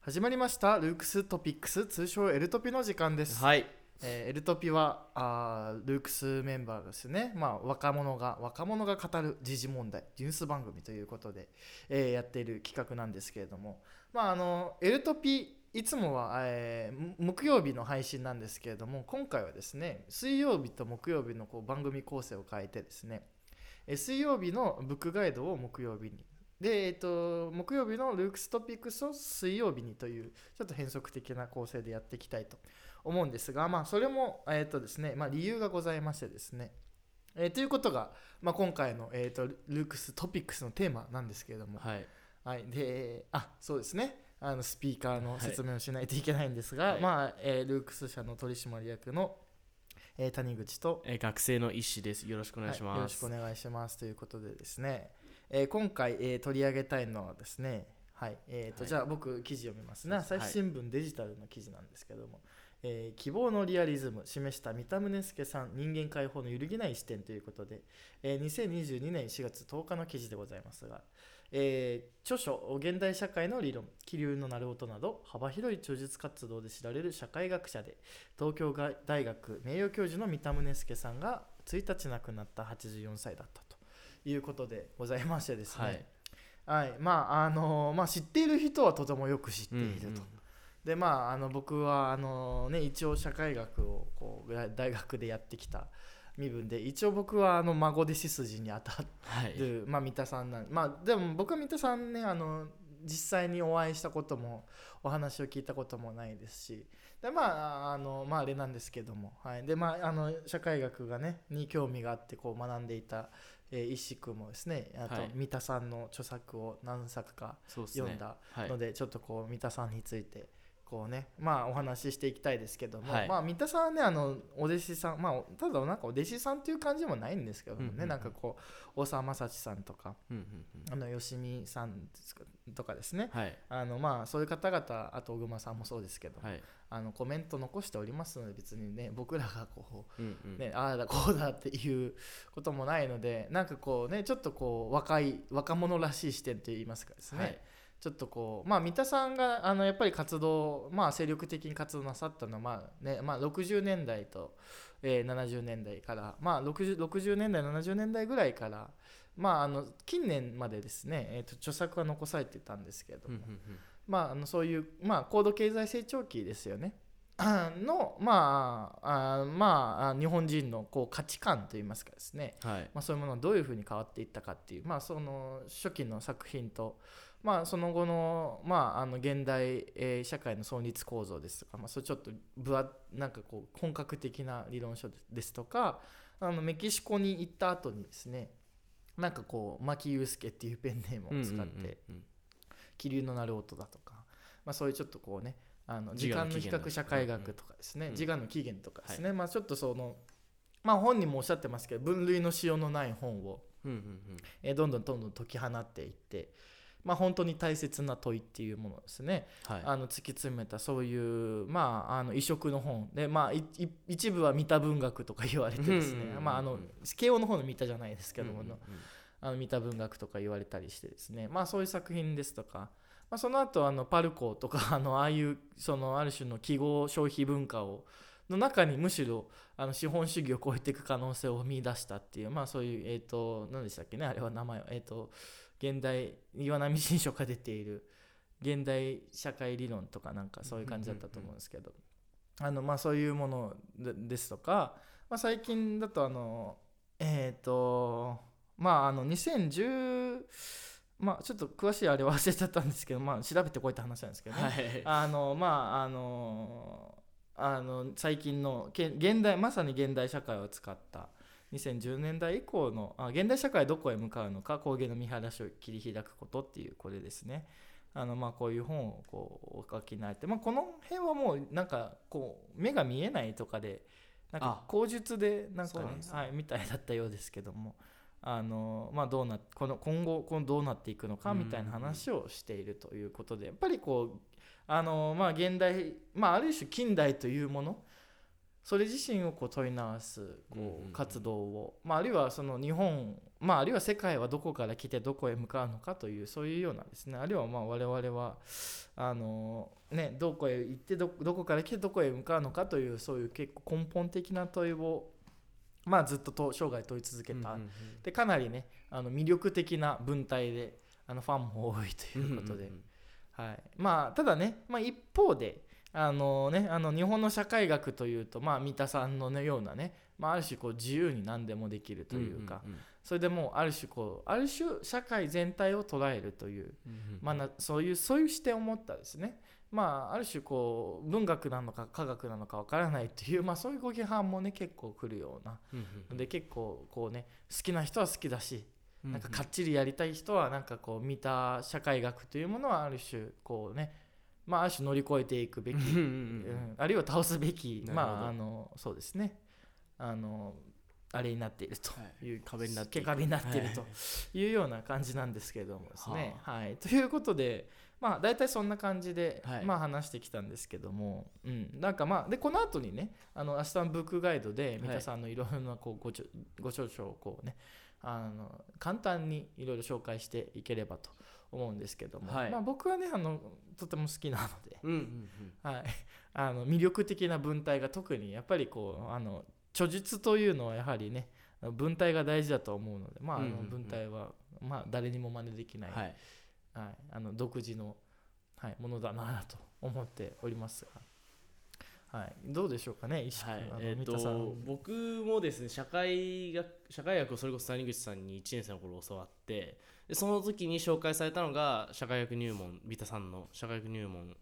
始まりましたルークストピックス通称エルトピの時間です、はい。えーエルトピはあールークスメンバーがですね、まあ、若者が若者が語る時事問題ニュース番組ということで、えーやっている企画なんですけれども、まあ、あのエルトピいつもは、えー木曜日の配信なんですけれども今回はですね水曜日と木曜日のこう番組構成を変えてですねえー水曜日のブックガイドを木曜日にで、えっと木曜日のルークストピックスを水曜日にというちょっと変則的な構成でやっていきたいと思うんですが、まあ、それも、えっとですねまあ、理由がございましてですね、えーということが、まあ、今回の、えー、とルークストピックスのテーマなんですけれども、はい。はい、であそうですね。あのスピーカーの説明をしないといけないんですが、はい。まあえールークス社の取締役の、えー谷口とえー学生の医師です。よろしくお願いします、はいよろしくお願いします。ということでですね、えー今回、えー取り上げたいのはですねはいえーとはい。じゃあ僕記事読みますね。朝日新聞デジタルの記事なんですけども、えー希望のリアリズム示した三田宗介さん人間解放の揺るぎない視点ということで、えー2022年4月10日の記事でございますが、えー著書「現代社会の理論気流のなる音」など幅広い著述活動で知られる社会学者で東京大学名誉教授の三田宗介さんが1日亡くなった84歳だったということでございましてですね、はい。まああのまあ、知っている人はとてもよく知っていると。うんうんでまあ、あの僕はあの、ね、一応社会学をこう 大学でやってきた身分で一応僕はあの孫弟子筋に当たっはい。る、まあ、三田さんなんまあでも僕は三田さんねあの実際にお会いしたこともお話を聞いたこともないですしでまああのまああれなんですけども、はい。でまあ、あの社会学がねに興味があってこう学んでいた、えー、石君もですねあとはい。三田さんの著作を何作か読んだはい。ので、ちょっとこう三田さんについてこうねまあお話ししていきたいですけども、はい。まあ三田さんはねあのお弟子さんまあただなんかお弟子さんっていう感じもないんですけどもね、うんうんうん。なんかこう大沢雅史さんとかうんうんうん。あの吉見さんですかとかですね。はい。あのまあそういう方々あと小熊さんもそうですけど、はい。あのコメント残しておりますので別にね僕らがこううんうん。ね、ああだこうだっていうこともないのでなんかこうねちょっとこう若い若者らしい視点といいますかですね、はいちょっとこうまあ三田さんがあのやっぱり活動まあ精力的に活動なさったのはまあねまあ60年代と、えー70年代からまあ 60, 60年代70年代ぐらいからまああの近年までですね、えー、と著作は残されてたんですけれども、うんうんうん。まあ、あのそういう、まあ、高度経済成長期ですよね。の、まあ、あまあ、日本人のこう価値観といいますかですね、はい。まあ、そういうものがどういうふうに変わっていったかっていう、まあ、その初期の作品と、まあ、その後の,、まあ、あの現代、えー社会の存立構造ですとか、まあ、それちょっと分厚なんかこう本格的な理論書ですとかあのメキシコに行った後にですねなんかこう牧祐介っていうペンネームを使って、気流の鳴る音だとか、まあ、そういうちょっとこうねあの時自我間の比較社会学とかですね、うん時間の起源とかですね、まあちょっとそのまあ本人もおっしゃってますけど分類のしようのない本を、えーどんどんどんどん解き放っていってまあ本当に大切な問いっていうものをですね、うんはい。あの突き詰めたそういうまああの異色の本でまあ一部は三田文学とか言われてですね、慶応の方の三田じゃないですけども、うんうんうんあの三田文学とか言われたりしてですね。まあそういう作品ですとか、まあ、その後あのパルコとか あのああいうそのある種の記号消費文化をの中にむしろあの資本主義を超えていく可能性を見出したっていうまあそういうえっ、と何でしたっけねあれは名前はえっ、と現代岩波新書が出ている現代社会理論とかなんかそういう感じだったと思うんですけど、あのまあそういうものでですとか、まあ、最近だとあのえっ、とまああの2010まあちょっと詳しいあれ忘れちゃったんですけどまあ調べてこいって話なんですけどね、はい。あのまああのあの最近のけ現代まさに現代社会を使った2010年代以降のあ現代社会はどこへ向かうのか工芸の見晴らしを切り開くことっていうこれですね。あのまあこういう本をこうお書きになって、まあ、この辺はもうなんかこう目が見えないとかでなんかあ。口述でなんかねはい、みたいだったようですけども。あのまあどうなこの今後このどうなっていくのかみたいな話をしているということでやっぱりこうあのまあ現代まあある種近代というものそれ自身をこう問い直すこう活動を、まあ、あるいはその日本まあ、あるいは世界はどこから来てどこへ向かうのかというそういうようなですね。あるいはまあ我々はあの、ね、どこへ行ってどどこから来てどこへ向かうのかというそういう結構根本的な問いを、まあ、ずっとと生涯問い続けた、でかなりねあの魅力的な文体であのファンも多いということで。はい、まあただね、まあ、一方であのねあの日本の社会学というとまあ三田さんの、ね、ようなね、まあ、ある種こう自由に何でもできるというか、うんうんそれでもうある種こうある種社会全体を捉えるという、うんうんまあ、なそういうそういう視点を持ったですね。まあある種こう文学なのか科学なのかわからないという、まあ、そういうご批判もね結構来るような。うんうんで結構こうね好きな人は好きだしうんなんかかっちりやりたい人はなんかこう見た社会学というものはある種こうねまあある種乗り越えていくべき、うんあるいは倒すべき。まああのそうですね。あのあれになっていると。い。う、壁になって壁になっているはい。というような感じなんですけれどもですね。はい、ということでまあ大体そんな感じで、はい。まあ話してきたんですけども、うん、なんかまあでこの後にねあの明日のブックガイドで三田さんのいろいろなこうごちょご長所をこうねあの簡単にいろいろ紹介していければと思うんですけども、はい。まあ、僕はねあのとても好きなので、うんうんはい、あの魅力的な文体が特にやっぱりこうあの著述というのはやはりね文体が大事だと思うので、まあ、あのうんうん。うん文体は、まあ、誰にも真似できない、うんはい。はい、あの独自の、はい、ものだなと思っておりますが、はい、どうでしょうかね石君、はい。えっ、三田さん。と僕もですね社会学社会学をそれこそ谷口さんに1年生の頃教わってでその時に紹介されたのが社会学入門三田さんの社会学入門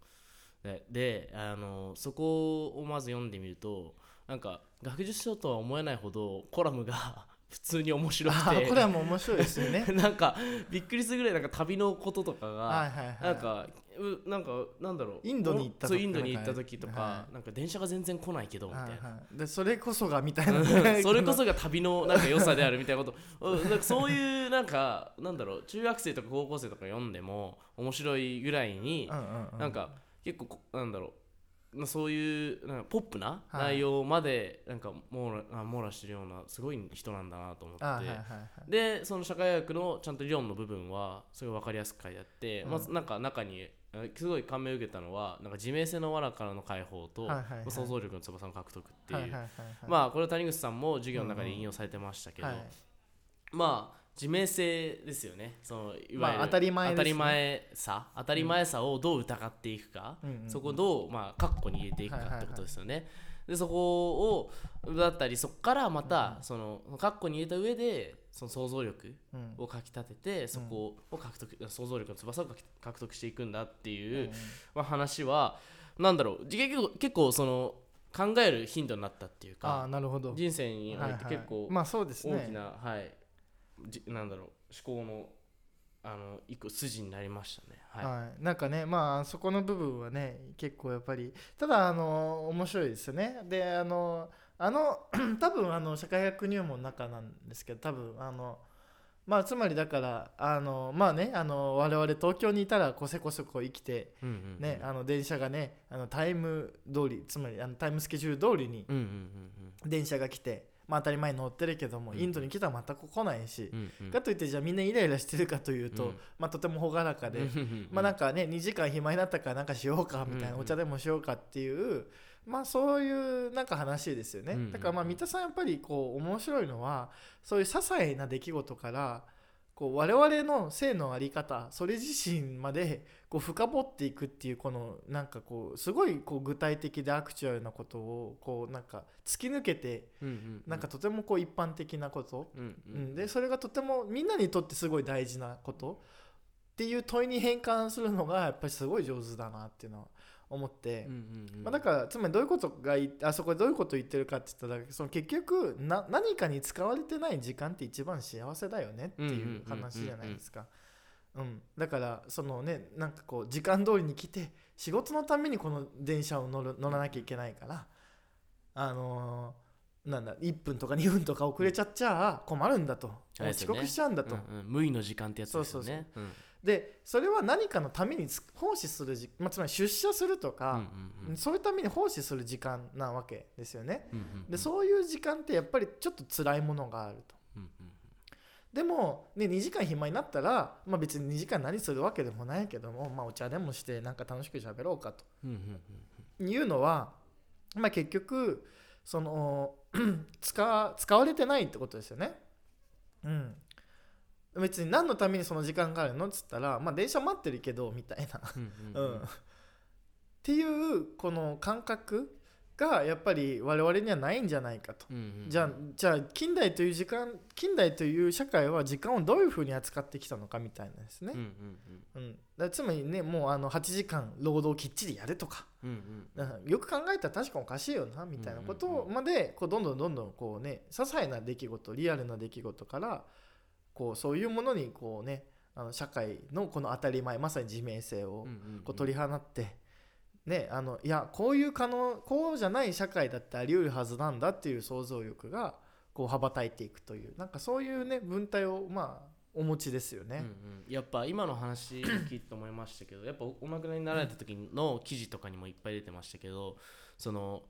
でであのそこをまず読んでみるとなんか学術書とは思えないほどコラムが 普通に面白くて。あこれはもう面白いですよね。なんかびっくりするぐらいなんか旅のこととかが、はいはいはい。なんかうなんかなんだろう。インドに行ったそう時インドに行った時とか、はなんか電車が全然来ないけどみたいな、はいはい。でそれこそがみたいな。それこそが旅のなんか良さであるみたいなこと。うんなんかそういうなんかなんだろう。中学生とか高校生とか読んでも面白いぐらいに、うんうんうん。なんか結構こなんだろうまあそういうなんかポップなはい。内容までなんか網羅あ網羅してるようなすごい人なんだなと思って、あはいはいはい。でその社会学のちゃんと理論の部分はすごい分かりやすく書いてあって、うん。まずなんか中にあすごい感銘を受けたのはなんか自明性の藁からの解放と、はいはいはい。想像力の翼の獲得っていう、はいはいはいはい。まあこれは谷口さんも授業の中で引用されてましたけど、はい。まあ自明性ですよね。そのいわゆる、まあ当たり前ね。当たり前さ当たり前さをどう疑っていくか、うんうんうん。そこをどうまあ括弧に入れていくかってことですよね。でそこをだったりそこからまたその括弧に入れた上でその想像力うん。をかきたててそこを獲得想像力の翼を獲得していくんだっていう、まあ、話はなんだろう。結構結構その考えるヒントになったっていうああかなるほど。人生において結構はいはい。まあそうですね。大きな、はいじなんだろう思考のあの一個筋になりましたね。はい。はい、なんかねまあそこの部分はね結構やっぱりただあの面白いですよね。であのあの 多分あの社会学入門の中なんですけど多分あのまあつまりだからあのまあねあの我々東京にいたらこせこそこ生きてうんうんうん。ね、あの電車がねあのタイム通りつまりあのタイムスケジュール通りにうんうんうん。電車が来て、まあ、当たり前に乗ってるけども、うん。インドに来たら全く来ないし、うんうん。かといってじゃあみんなイライラしてるかというと、うん。まあ、とても朗らかで、まあなんかね2時間暇になったからなんかしようかみたいな、お茶でもしようかっていうまあそういうなんか話ですよね、だからまあ三田さんやっぱりこう面白いのはそういう些細な出来事からこう我々の性の在り方それ自身までこう深掘っていくっていうこのなんかこうすごいこう具体的でアクチュアルなことをこうなんか突き抜けてなんかとてもこう一般的なこと、でそれがとてもみんなにとってすごい大事なこと。っていう問いに変換するのがやっぱりすごい上手だなっていうのは思って、まあ、だからつまりどういうことがいあそこでどういうことを言ってるかって言ったらその結局な何かに使われてない時間って一番幸せだよねっていう話じゃないですか。うん、だからそのねなんかこう時間通りに来て仕事のためにこの電車を乗る乗らなきゃいけないからあのーなんだ1分とか2分とか遅れちゃっちゃ困るんだと、遅刻しちゃうんだと、うんうん。無意の時間ってやつですよね。うんでそれは何かのためにつ奉仕するじ、まあ、つまり出社するとうんか、うんうんそういうために奉仕する時間なわけですよね。うんうんうんでそういう時間ってやっぱりちょっと辛いものがあると。うんうんでも、ね、2時間暇になったら、まあ、別に2時間何するわけでもないけども、まあ、お茶でもしてなんか楽しく喋ろうかとうんうんいうのは、まあ、結局その 使使われてないってことですよね。うん、別に何のためにその時間があるのっつったら、まあ、電車待ってるけどみたいな、っていうこの感覚がやっぱり我々にはないんじゃないかと。じゃあじゃあ近代という時間近代という社会は時間をどういうふうに扱ってきたのかみたいなんですね。うんだつまりねもうあの8時間労働きっちりやるとか。うんうんよく考えたら確かおかしいよなみたいなことまでこうどんどんどんどんこうね些細な出来事リアルな出来事からこうそういうものにこうねあの社会のこの当たり前まさに自明性をこう取り放って、ね、あのいやこういう可能こうじゃない社会だってあり得るはずなんだっていう想像力がこう羽ばたいていくというなんかそういうね文体をまあお持ちですよね。うんうんやっぱ今の話聞いて思いましたけどやっぱお亡くなりになられた時の記事とかにもいっぱい出てましたけどその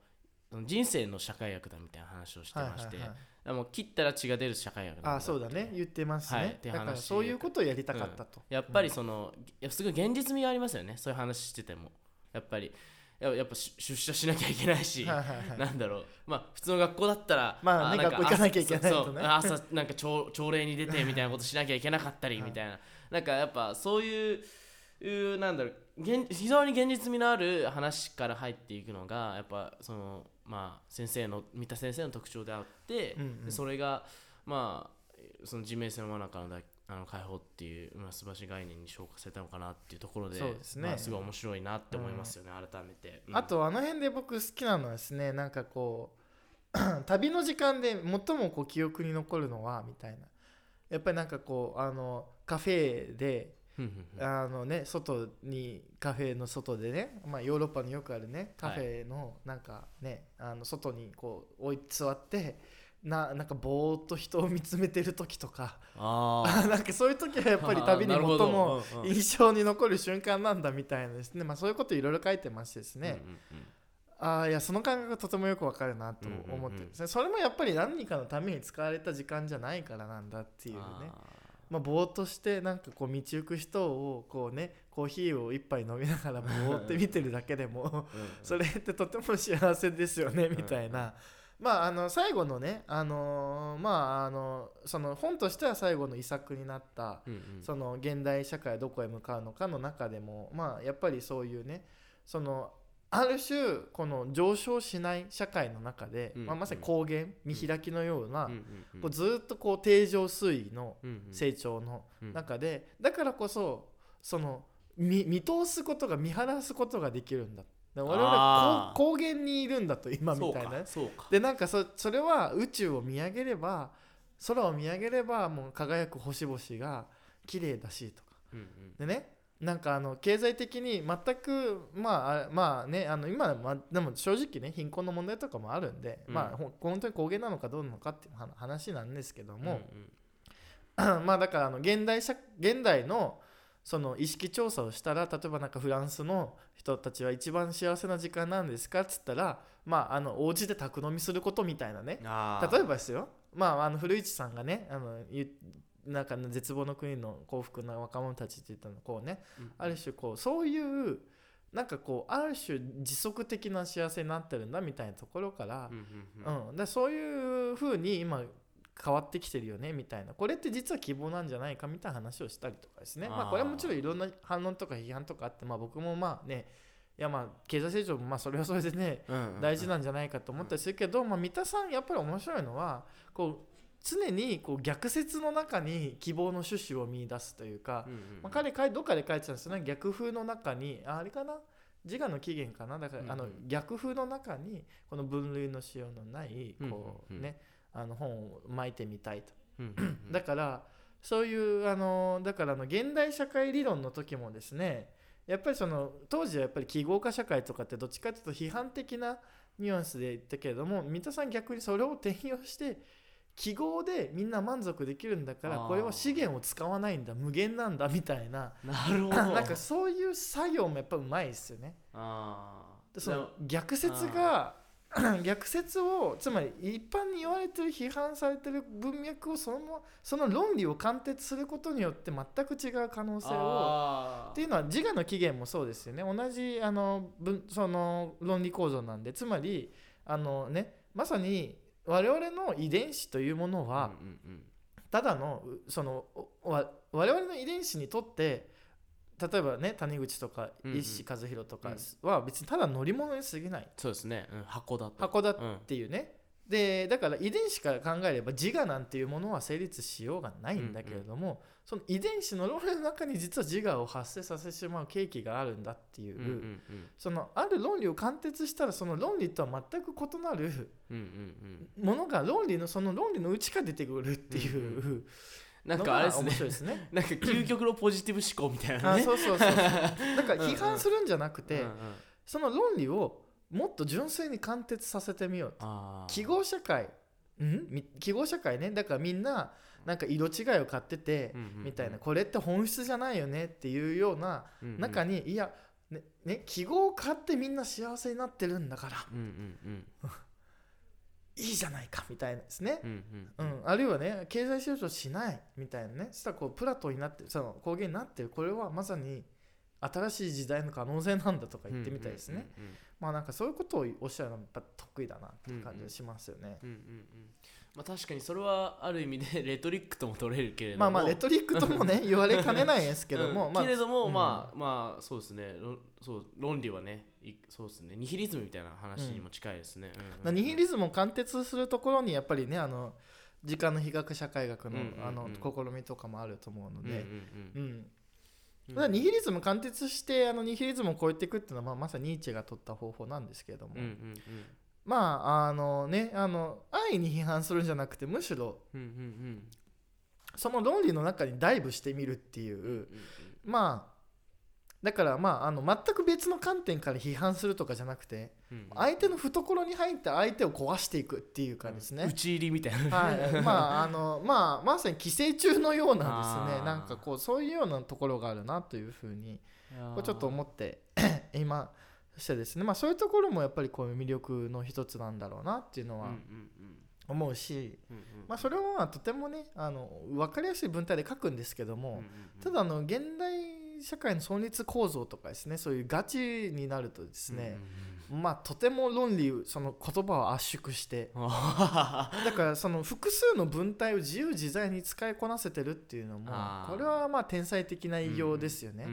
人生の社会学だみたいな話をしてまして、はいはいはい。切ったら血が出る社会学あそうだね。言ってますね、はい。ってだから話。そういうことをやりたかったと、やっぱりその、やっぱすごい現実味がありますよね。そういう話してても。やっぱりややっぱし出社しなきゃいけないし、はいはいはい。なんだろう。まあ普通の学校だったらまあねなんか学校行かなきゃいけないとね。朝 なんか朝朝礼に出てみたいなことしなきゃいけなかったりみたいな、なんかやっぱそういういうなんだろう現非常に現実味のある話から入っていくのがやっぱそのまあ先生の三田先生の特徴であって、うんうん。でそれがまあその自明性の真中のだあの解放っていう、まあ、素晴らしい概念に昇華されたのかなっていうところでそうですね。まあ、すごい面白いなって思いますよね、改めて、うん。あとあの辺で僕好きなのはですねなんかこう 旅の時間で最もこう記憶に残るのはみたいな。やっぱりなんかこうあのカフェでうんうんうんあのね外にカフェの外でね、まあ、ヨーロッパによくあるねカフェのなんかね、あの外にこう置い座ってななんかぼーっと人を見つめてる時とかあ なんかそういう時はやっぱり旅に最もうんうん。印象に残る瞬間なんだみたいなですね、まあ、そういうこといろいろ書いてましてですね、うんうん。ああいやその感覚がとてもよくわかるなと思ってるんですね、それもやっぱり何かのために使われた時間じゃないからなんだっていうねまあ、ぼーっとしてなんかこう道行く人をこうねコーヒーを一杯飲みながらぼーって見てるだけでも それってとても幸せですよねみたいな。まあ、あの最後のね、あのーまあ、あのその本としては最後の遺作になったうんうん。その現代社会はどこへ向かうのかの中でも、まあ、やっぱりそういうねそのある種この上昇しない社会の中で、うんまあ、まさに高原見開きのような、こうずっとこう定常推移の成長のうん。中で、だからこそその見見通すことが見晴らすことができるんだ。我々高高原にいるんだと今みたいなでなんかそそれは宇宙を見上げれば空を見上げればもう輝く星々が綺麗だしとか。うんうん。でねなんかあの経済的に全くまああまあねあの今はまあでも正直ね貧困の問題とかもあるんで、うん。まあ本当に高原なのかどうなのかっていう話話なんですけども、うん まあだからあの現代社現代のその意識調査をしたら例えばなんかフランスの人たちは一番幸せな時間なんですかっつったらまああのお家で宅飲みすることみたいなね。例えばですよ。まああの古市さんがねあのゆなんかの絶望の国の幸福な若者たちって言ったのこうね。うん。ある種こうそういうなんかこうある種持続的な幸せになってるんだみたいなところからうんうそういう風に今変わってきてるよねみたいな。これって実は希望なんじゃないかみたいな話をしたりとかですね。まあこれはもちろんいろんな反論とか批判とかあってまあ僕もまあねいやまあ経済成長もまあそれはそれでね大事なんじゃないかと思ったりするけど、まあ、三田さんやっぱり面白いのはこう常にこう逆説の中に希望の種子を見出すというか、うんうんまあ、彼どっかで書いてたんですよね。逆風の中にああれかな？自我の起源かな？だから、うんうん。あの逆風の中にこの分類のしようのないこう、うんうん。うんねあの本を巻いてみたいと、うんうんうん。だからそういうあのだからあの現代社会理論の時もですねやっぱりその当時はやっぱり記号化社会とかってどっちかというと批判的なニュアンスで言ったけれども三田さん逆にそれを転用して記号でみんな満足できるんだからこれは資源を使わないんだ無限なんだみたいな。なるほど。なんかそういう作業もやっぱうまいですよね。あー。でその逆説が 逆説をつまり一般に言われてる批判されてる文脈をそのままその論理を貫徹することによって全く違う可能性をあっていうのは自我の起源もそうですよね。同じあの文その論理構造なんで。つまりあのねまさに我々の遺伝子というものは、うんうんうん。ただのうその我々の遺伝子にとって例えばね谷口とかうんうん。石和弘とかは別にただ乗り物に過ぎない。そうですね、うん、箱だと箱だっうんていうね、でだから遺伝子から考えれば自我なんていうものは成立しようがないんだけれども、その遺伝子の論理の中に実は自我を発生させてしまう契機があるんだっていう、うんうんうん。そのある論理を貫徹したらその論理とは全く異なるうんうんうん。ものが論理のその論理の内から出てくるっていう、うんなんのかあれですね。ね。なんか究極のポジティブ思考みたいなあね。そうそうそうそう。だから 批判するんじゃなくて、うんうん。その論理をもっと純粋に貫徹させてみようと。記号社会。ん？み記号社会ね。だからみんななんか色違いを買ってて、みたいな。これって本質じゃないよねっていうような中に、いやねね記号を買ってみんな幸せになってるんだから。いいじゃないかみたいなですね、うんううん。ん、あるいはね経済成長しないみたいなね。そしたらこうプラトンになってるその公言になってる。これはまさに新しい時代の可能性なんだとか言ってみたいですね、まあなんかそういうことをおっしゃるのはやっぱ得意だなっていう感じがしますよね、うんうんうんまあ確かにそれはある意味で レトリックとも取れるけれども。まあまあレトリックともね 言われかねないですけども、まあうんけれども、うん。まあまあそうですね。ろそう論理はねいそうですね。ニヒリズムみたいな話にも近いですね、うん。うん。ニヒリズムを貫徹するところにやっぱりねあの時間の比較社会学の,、うんうんうん。あの試みとかもあると思うのうんうんで、うん。うん。ニヒリズム貫徹してあのニヒリズムを超えていくっていうのは、まあ、まさにニーチェが取った方法なんですけれども、うんうんまああのねあの安易に批判するんじゃなくてむしろうんうんうん。その論理の中にダイブしてみるっていう、うんうんまあだからまああの全く別の観点から批判するとかじゃなくてうん相手の懐に入って相手を壊していくっていうかですね、打ち入りみたいな。はい、まああのまあまさに寄生虫のようなですね。なんかこうそういうようなところがあるなというふうにこうちょっと思って今そしてですね。まあそういうところもやっぱりこういう魅力の一つなんだろうなっていうのは思うし、まあそれはとてもねあの分かりやすい文体で書くんですけども、うんうんうんただあの現代社会の存立構造とかですねそういうガチになるとですね、まあとても論理その言葉を圧縮して だからその複数の文体を自由自在に使いこなせてるっていうのもこれはまあ天才的な偉業ですよね、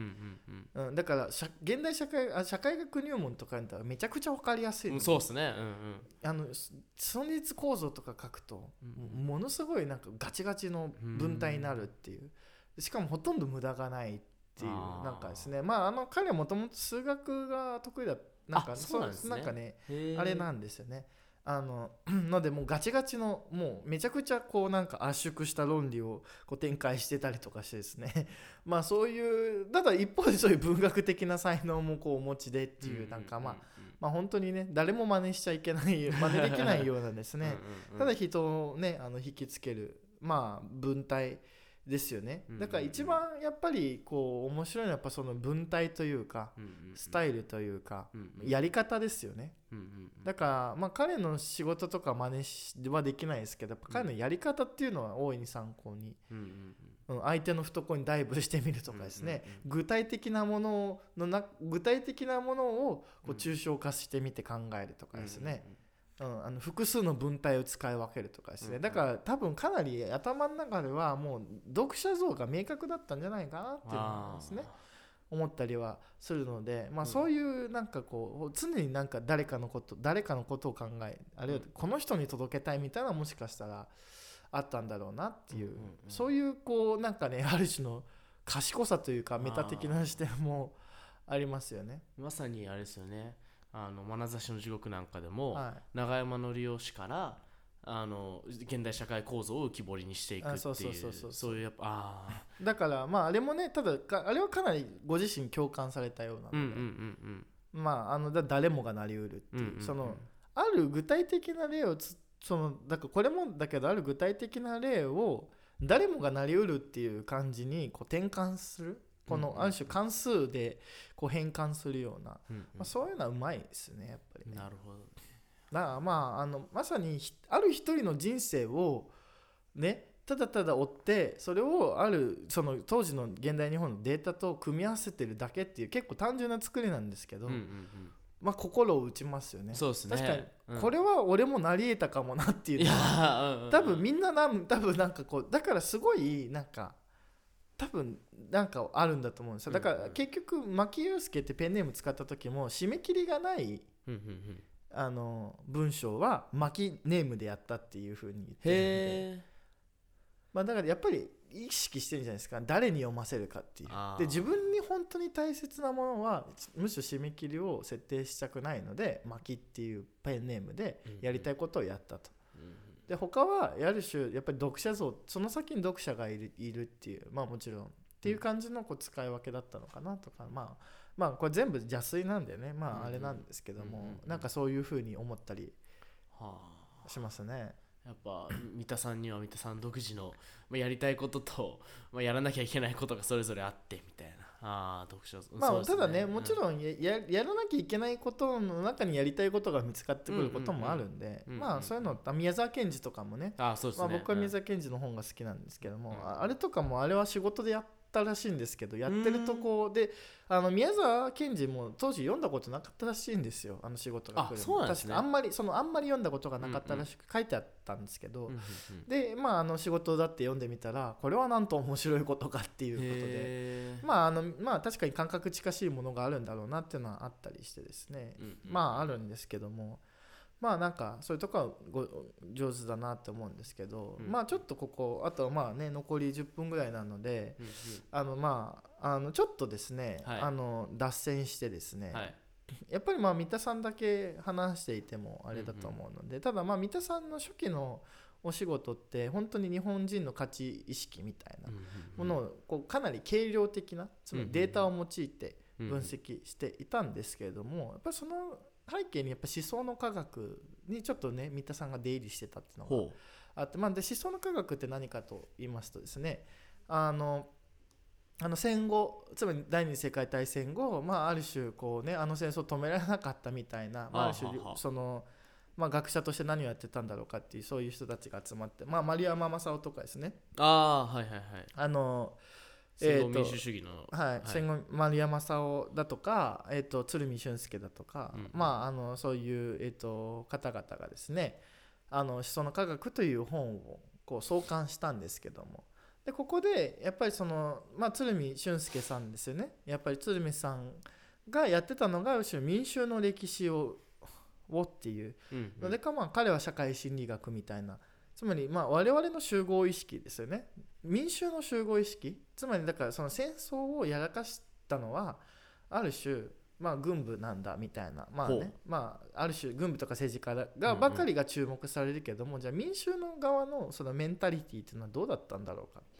だから社現代社会あ社会学入門とかだったらめちゃくちゃ分かりやすいのう。んそうですね。うんうん。あのす存立構造とか書くと、うんものすごいなんかガチガチの文体になるっていう。しかもほとんど無駄がない。っていうなんかですね。まああの彼はもともと数学が得意だなんかあそうなんですね。なんかねあれなんですよね。あの のでもうガチガチのもうめちゃくちゃこうなんか圧縮した論理をこう展開してたりとかしてですね。まあそういうただ一方でそういう文学的な才能もこうお持ちでっていうなんかまあまあ本当にね誰も真似しちゃいけない 真似できないようなですね。ただ人をねあの引きつけるまあ文体ですよね。うんだから一番やっぱりこう面白いのはやっぱその文体というかスタイルというかやり方ですよね。だからまあ彼の仕事とか真似しはできないですけどやっぱ彼のやり方っていうのは大いに参考に、うん相手の懐にダイブしてみるとかですね、具体的なもののな具体的なものをこう抽象化してみて考えるとかですね、うん、あの複数の文体を使い分けるとかですね、うんだから多分かなり頭の中ではもう読者像が明確だったんじゃないかなっていうのはですね思ったりはするので、まあ、うん。そういうなんかこう常になんか誰かのこと誰かのことを考えあるいはこの人に届けたいみたいなもしかしたらあったんだろうなっていう、そういうこうなんかね ある種の賢さというかメタ的な視点もありますよね。まさにあれですよねあの眼差しの地獄なんかでも、は永山の利用氏からあの現代社会構造を浮き彫りにしていくっていうあそういうやっぱあい、だからまああれもねただかあれはかなりご自身共感されたようなので、ーうんうんうん。まああのだ誰もがなりうるっていう,、うんうんうん。そのある具体的な例をつそのだからこれもだけどある具体的な例を誰もがなりうるっていう感じにこう転換するこのある種関数でこう変換するような、うんうん。まあ、そういうのはうまいですねやっぱり。ね。なるほどだからまああのまさにひある一人の人生をねただただ追ってそれをあるその当時の現代日本のデータと組み合わせてるだけっていう結構単純な作りなんですけど、うんうんうん。まあ心を打ちますよね。そうですね。確かに。うん。これは俺もなり得たかもなっていううんうん多分みんななん多分なんかこうだからすごいなんか多分なんかあるんだと思うんですよ。だから結局牧祐介ってペンネーム使った時も締め切りがないあの文章は牧ネームでやったっていう風に言ってるんで。まあだからやっぱり意識してるんじゃないですか。誰に読ませるかっていう。で自分に本当に大切なものはむしろ締め切りを設定したくないので牧っていうペンネームでやりたいことをやったとで他はある種やっぱり読者像その先に読者がいるいるっていうまあもちろん。っていう感じのこう使い分けだったのかなとか、まあまあこれ全部邪推なんでね。まああれなんですけども、うんうんうん。なんかそういうふうに思ったりはあ。しますね。やっぱ三田さんには三田さん独自の、まあ、やりたいことと、まあ、やらなきゃいけないことがそれぞれあってみたいなああ読書まあ、そうですただねもちんろんやややらなきゃいけないことの中にやりたいことが見つかってくることもあるんでうんうんうんまあそういうの宮沢賢治とかもね。ああそうですね、まあ、僕はうん宮沢賢治の本が好きなんですけども、うん。ああれとかもあれは仕事でやったらしいんですけどやってるとこであの宮沢賢治も当時読んだことなかったらしいんですよあの仕事が来る確かあんまりそのあんまり読んだことがなかったらしく書いてあったんですけど、うんうんうんでまああの仕事だって読んでみたらこれはなんと面白いことかっていうことで。まああのまあ確かに感覚近しいものがあるんだろうなっていうのはあったりしてですね、うんうん。まああるんですけどもまあなんかそういうとこはご上手だなって思うんですけど、うん。まあちょっとここあとまあね残り10分ぐらいなのでうんあのまああのちょっとですね、はい。あの脱線してですね、うんはい。やっぱりまあ三田さんだけ話していてもあれだと思うので、ただまあ三田さんの初期のお仕事って本当に日本人の価値意識みたいなものをこうかなり軽量的なつまりデータを用いて分析していたんですけれどもやっぱりその背景にやっぱ思想の科学にちょっとね三田さんが出入りしてたっていうのがほあって、まあ、で思想の科学って何かと言いますとですねあのあの戦後つまり第二次世界大戦後、まあ、ある種こう、ね、あの戦争を止められなかったみたいな、まあ、ある種その、まあ、学者として何をやってたんだろうかっていうそういう人たちが集まって、まあ、丸山正夫とかですね。うああはいはいはい。あの戦後民主主義の、はい、戦後丸山沙央だとか、えー、と鶴見俊介だとか、うんまあ、あのそういう、えー、と方々がですね「あの思想の科学」という本をこう創刊したんですけども。でここでやっぱりその、まあ、鶴見俊介さんですよね。やっぱり鶴見さんがやってたのが民衆の歴史ををっていう。うんのでか、まあ、彼は社会心理学みたいなつまりまあ我々の集合意識ですよね。民衆の集合意識。つまりだからその戦争をやらかしたのはある種まあ軍部なんだみたいな。まあね。まあある種軍部とか政治家うんうん。がばかりが注目されるけども、じゃあ民衆の側のそのメンタリティっていうのはどうだったんだろうか。うんうん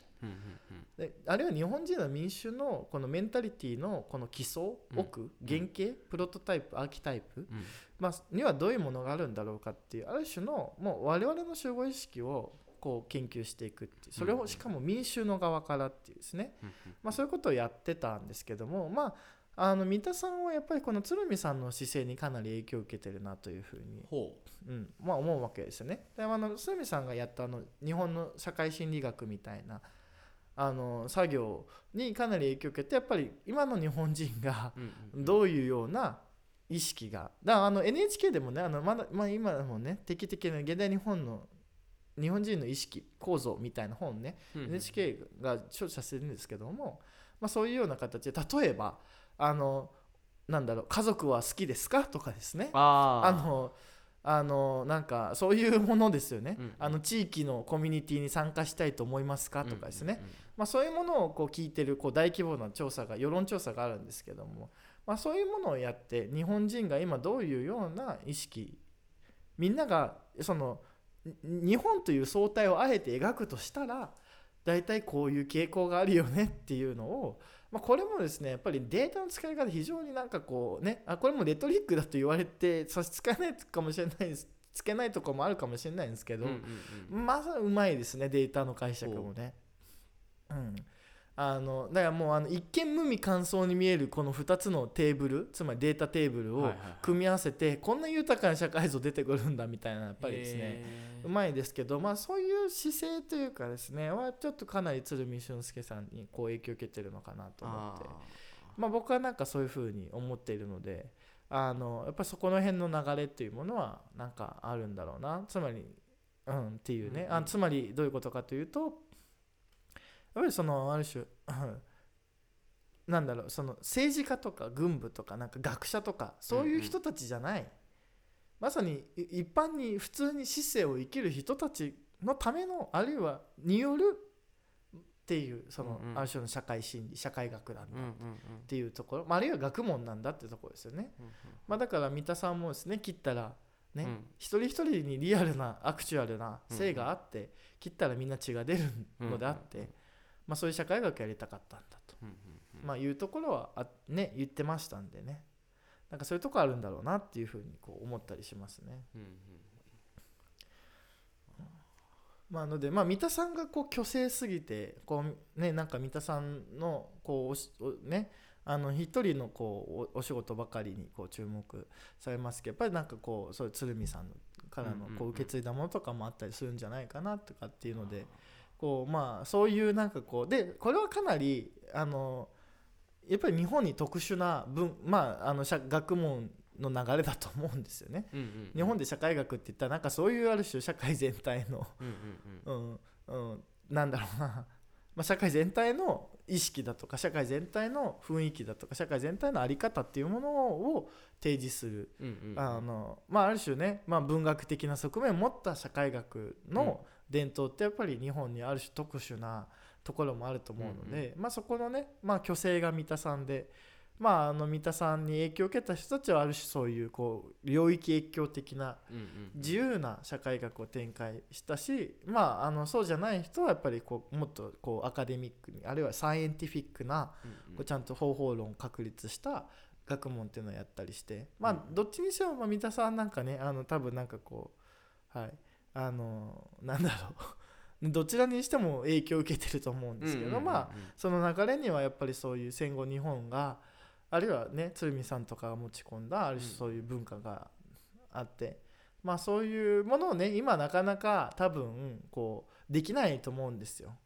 であるいは日本人の民衆のこのメンタリティのこの基礎うん。奥原型プロトタイプアーキタイプうん。まあ、にはどういうものがあるんだろうかっていうある種のもう我々の集合意識をこう研究していくっていうそれうんをしかも民衆の側からっていうですね、うんまあ、そういうことをやってたんですけどもまああの三田さんはやっぱりこの鶴見さんの姿勢にかなり影響を受けてるなというふうに、ほうんまあ、思うわけですよね。であの鶴見さんがやったあの日本の社会心理学みたいなあの作業にかなり影響を受けてやっぱり今の日本人がどういうような意識が。だからあの NHK でもねあのまだ、まあ、今でもね定期的な現代日本の日本人の意識構造みたいな本ね、うんうん。NHK が著者してるんですけども、まあ、そういうような形で例えばあのなんだろう家族は好きですか？とかですね。あのあのなんかそういうものですよね、うんうん。あの地域のコミュニティに参加したいと思いますかとかですね、うんうんうんまあ、そういうものをこう聞いてるこう大規模な調査が世論調査があるんですけども、まあ、そういうものをやって日本人が今どういうような意識みんながそのに日本という相対をあえて描くとしたら大体こういう傾向があるよねっていうのを、まあ、これもですねやっぱりデータの使い方非常になんかこうねあこれもレトリックだと言われて差し支えないかもしれないですつけないところもあるかもしれないんですけど、うんうんうん。まあうまいですねデータの解釈もね。うん、あのだからもうあの一見無味乾燥に見えるこの2つのテーブルつまりデータテーブルを組み合わせてこんな豊かな社会像出てくるんだみたいなやっぱりですねうまいですけど、まあ、そういう姿勢というかですねはちょっとかなり鶴見俊介さんにこう影響を受けてるのかなと思って。あまあ、僕はなんかそういうふうに思っているのであのやっぱりそこの辺の流れっていうものはなんかあるんだろうなつまり、うん、っていうね、あつまりどういうことかというとぱりそのある種うん なんだろうその政治家とか軍部とかなんか学者とかそういう人たちじゃない、まさにい一般に普通に市政を生きる人たちのためのあるいはによるっていうそのうんうん。ある種の社会心理社会学なんだうんうんうん。っていうところ、まあ、あるいは学問なんだってところですよね、うんまあ、だから三田さんもですね切ったらね、うん。一人一人にリアルなアクチュアルな性があって、切ったらみんな血が出るのであって、うんうんうんまあ、そういう社会学やりたかったんだと、うんうんうん。まあ、いうところはあ、ね、言ってましたんでね。なんかそういうとこあるんだろうなっていうふうにこう思ったりしますね。うんうんまあ、ので、まあ、三田さんがこう虚勢すぎてこう、ね、なんか三田さんのこうおねあの一人のこうおお仕事ばかりにこう注目されますけどやっぱりなんかこうそういう鶴見さんからのうんうんうんこう受け継いだものとかもあったりするんじゃないかなとかっていうのでこうまあそういうなんかこうでこれはかなりあのやっぱり日本に特殊な文まああの社学問の流れだと思うんですよね。うんうんうん。日本で社会学って言ったらなんかそういうある種社会全体のうんうんうん。うんうん、なんだろうな、まあ、社会全体の意識だとか社会全体の雰囲気だとか社会全体の在り方っていうものを提示する、うんうんうん。あのまあ、ある種ね、まあ、文学的な側面を持った社会学の伝統ってやっぱり日本にある種特殊なところもあると思うので、まあ、そこのね、まあ、虚勢が三田さんで。まあ、あの三田さんに影響を受けた人たちはある種そういうこう領域越境的なうんうん自由な社会学を展開したし、まあ、あのそうじゃない人はやっぱりこうもっとこうアカデミックにあるいはサイエンティフィックなうんうん。こうちゃんと方法論を確立した学問っていうのをやったりしてまあうん。どっちにせよまあ三田さんなんかねあの多分なんかこうはいあのなんだろう。どちらにしても影響を受けてると思うんですけど、うんうんうんうん。まあその流れにはやっぱりそういう戦後日本があるいはね鶴見さんとかが持ち込んだある種うんそういう文化があって、まあそういうものをね今なかなか多分こうできないと思うんですよ。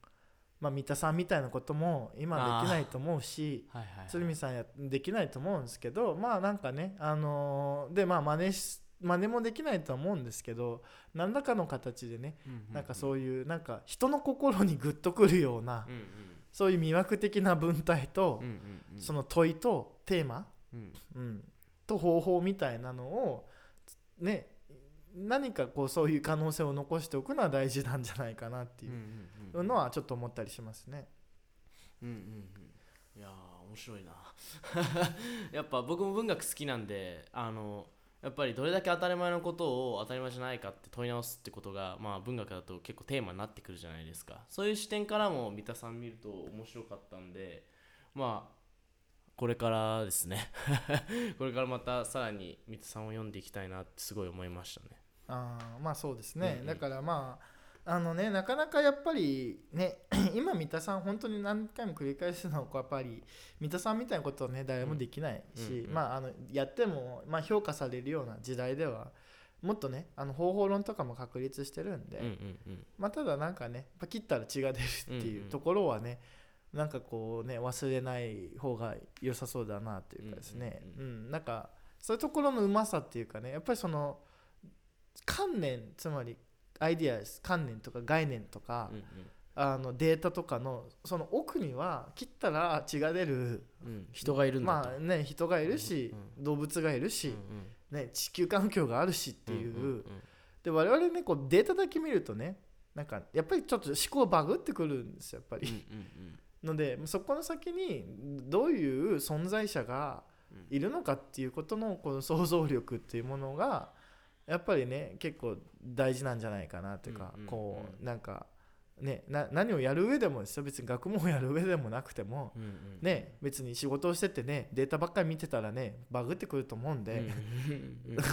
まあ三田さんみたいなことも今できないと思うしはいはいはい。鶴見さんやできないと思うんですけどまあなんかねあのーでまあ真似し真似もできないとは思うんですけど何らかの形でねうなんかそういうなんか人の心にグッとくるようなうんうん。そういう魅惑的な文体とうんうんうん。その問いとテーマ、うん。うん、と方法みたいなのをね何かこうそういう可能性を残しておくのは大事なんじゃないかなっていうのはちょっと思ったりしますね。うんうんうん。いやー面白いな。やっぱ僕も文学好きなんであのやっぱりどれだけ当たり前のことを当たり前じゃないかって問い直すってことが、まあ、文学だと結構テーマになってくるじゃないですか。そういう視点からも三田さん見ると面白かったんでまあこれからですね。これからまたさらに三田さんを読んでいきたいなってすごい思いましたね。あーまあそうですね、うんうん。だからまああのねなかなかやっぱりね 今三田さん本当に何回も繰り返すのはやっぱり三田さんみたいなことはね誰もできないし、うんうんまああのやっても、まあ、評価されるような時代ではもっとねあの方法論とかも確立してるんで、うんうんうん。まあ、ただなんかね切ったら血が出るってうんいううんところはね、なんかこうね忘れない方が良さそうだなというかですね、ううんんなんかそういうところのうまさっていうかねやっぱりその観念つまりアイディアです観念とか概念とか、うんあのデータとかのその奥には切ったら血が出るうん。うん人がいるんだと。まあね人がいるし、う動物がいるし、うんね、地球環境があるしっていう。うんうんで我々ねこうデータだけ見るとねなんかやっぱりちょっと思考バグってくるんですよやっぱり、うんうん。のでそこの先にどういう存在者がうん。いるのかっていうことのこの想像力っていうものがやっぱりね結構大事なんじゃないかなというか、うんうんこううなんかねな何をやる上でもですよ別に学問をやる上でもなくてもうんうん。ね別に仕事をしててねデータばっかり見てたらねバグってくると思うんで、うんうんうん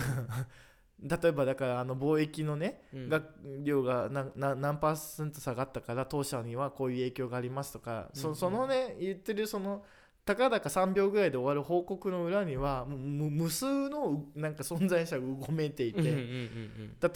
例えばだからあの貿易のね、うん。が量が何パーセント下がったから当社にはこういう影響がありますとか、うんうん。そそのね言ってるそのたかだか3秒ぐらいで終わる報告の裏には無数のうなんか存在者がうごめいていて、例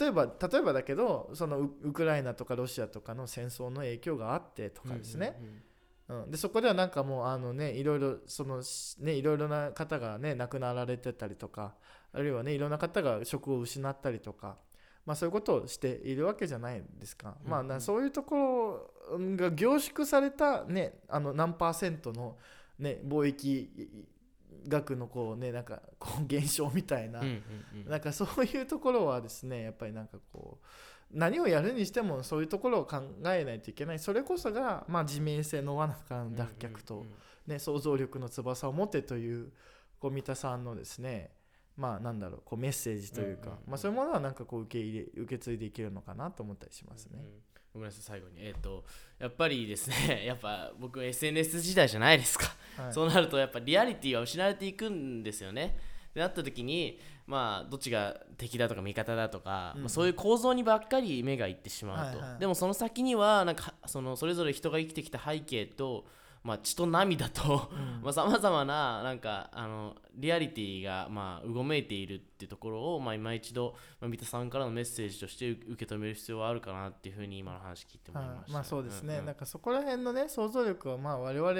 えば例えばだけどそのウウクライナとかロシアとかの戦争の影響があってとかですね、うんうんうんうん、でそこではなんかもうあのねいろいろそのしねいろいろな方がね亡くなられてたりとかあるいはねいろんな方が職を失ったりとかまあそういうことをしているわけじゃないですか、まあそういうところが凝縮されたねあの何パーセントのね貿易額のこうねなんかこう減少みたいな、うんうんうん。なんかそういうところはですねやっぱりなんかこう何をやるにしてもそういうところを考えないといけない。それこそが、まあ、自明性の罠からの脱却と、うんうんうんね、想像力の翼を持てというこう三田さんのですねまあなんだろうこうメッセージというか、うんうんうんまあ、そういうものはなんかこう受け入れ受け継いでいけるのかなと思ったりしますね。うんごめんなさい最後に。えっ、とやっぱりですね やっぱ僕 SNS 時代じゃないですか、はい。そうなるとやっぱリアリティは失われていくんですよね。でなった時にまあどっちが敵だとか味方だとか、うんまあ、そういう構造にばっかり目がいってしまうと、はいはい。でもその先にはなんかそのそれぞれ人が生きてきた背景と、まあ、血と涙とうん。さまざまななんかあのリアリティがまあうごめいているっていうところを、まあ、今一度、まあ、三田さんからのメッセージとして受け止める必要はあるかなっていうふうに今の話聞いて思いました、はい、まあそうですね、んん。なんかそこら辺のね想像力はまあ我々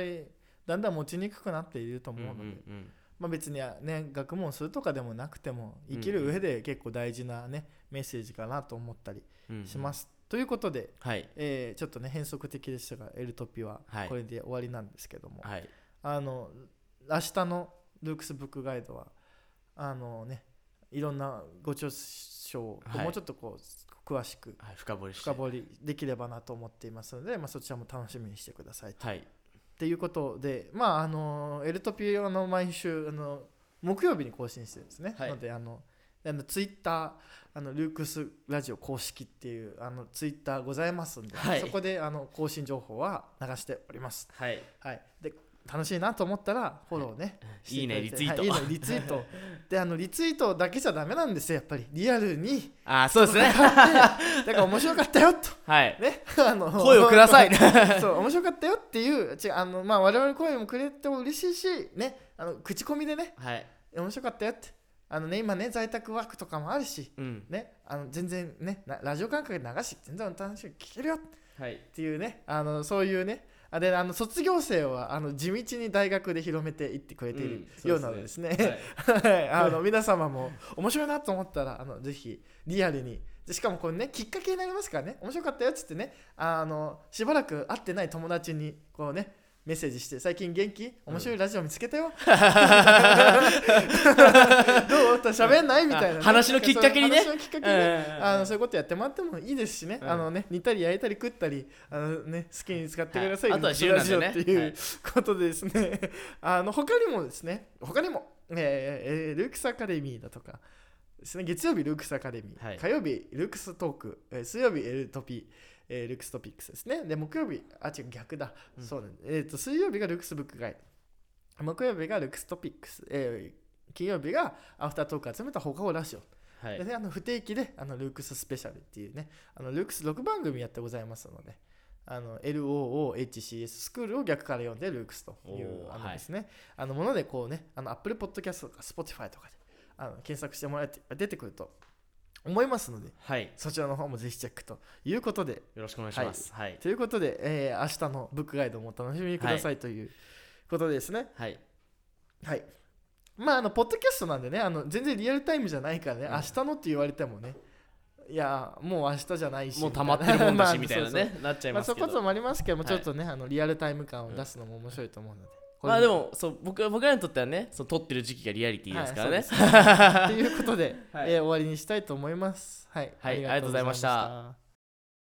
だんだん持ちにくくなっていると思うので、うんうんまあ、別にね学問するとかでもなくても生きる上で結構大事なねメッセージかなと思ったりうんうん。します。ということで、はい。えーちょっとね変則的でしたが「エルトピ」ははい。これで終わりなんですけども、はい。あの明日のルークスブックガイドはあのねいろんなご著書をはい。もうちょっとこう詳しくはい深掘り深掘りできればなと思っていますので、まあ、そちらも楽しみにしてくださいと。はい。っていうことでまああのエルトピオの毎週あの木曜日に更新してるんですね、はい。のであのあのツイッターあのルークスラジオ公式っていうあのツイッターございますんで、はい。そこであの更新情報は流しております。はい。はい、で楽しいなと思ったらフォローね、していいねリツイート。はいいいねリツイート。であのリツイートだけじゃダメなんですよやっぱり。リアルに。あそうですね。だから面白かったよと。はい。ね あの声をください。そう面白かったよっていう違うあのまあ我々声もくれても嬉しいしねあの口コミでね。はい。面白かったよってあのね今ね在宅ワークとかもあるしうん。ねあの全然ねなラジオ感覚で流し全然お楽しみに聞けるよ。っはい。ていうねあのそういうねあであの卒業生はあの地道に大学で広めていってくれているうんようなのですね。はい。はい、あの皆様も面白いなと思ったらあのぜひリアルに。でしかもこれねきっかけになりますからね。面白かったよっつってねあのしばらく会ってない友達にこうねメッセージして最近元気？面白いラジオ見つけたよ、どう？と喋んない？みたいなね、あ話のきっかけにね。話のきっかけにね。うん。あのそういうことやってもらってもいいですしね、うん。あのね煮たり焼いたり食ったりあのね好きに使ってください、はい。あとは自由なんでね。っていう、はいことでですね。あの他にもですね他にも、えーえールークスアカデミーだとかですね。月曜日ルークスアカデミー、はい。火曜日ルークストーク、えー水曜日エルトピえールークストピックスですね。で木曜日あ違う逆だ、うん。そうだ。ねえー、と水曜日がルークスブックガイド木曜日がルークストピックス、えー金曜日がアフタートーク集めた放課後ラジオ。はい。でね、あの不定期であのルークススペシャルっていうね。あのルークス冠番組やってございますので。あの LOOHCS スクールを逆から読んでルークスというあのですね、あのものでこうねあの Apple Podcast とか Spotify とかであの検索してもらえて出てくると思いますのではい。そちらの方もぜひチェックということで。よろしくお願いします。はい。ということで、えー明日のブックガイドもお楽しみにくださいということでですね。はい。はい。まあ、あの、ポッドキャストなんでね、あの全然リアルタイムじゃないからね、うん。明日のって言われてもね、いや、もう明日じゃないし、もう溜まってるもんだしみたいな。そうそう。ねなっちゃいまあ、ますけど。そこともありますけども、はいちょっとね、あのリアルタイム感を出すのも面白いと思うので。まあでもそう僕僕らにとってはねその撮ってる時期がリアリティですからね、はい いうことで、はい。えー終わりにしたいと思います。はい、はいありがとうございました。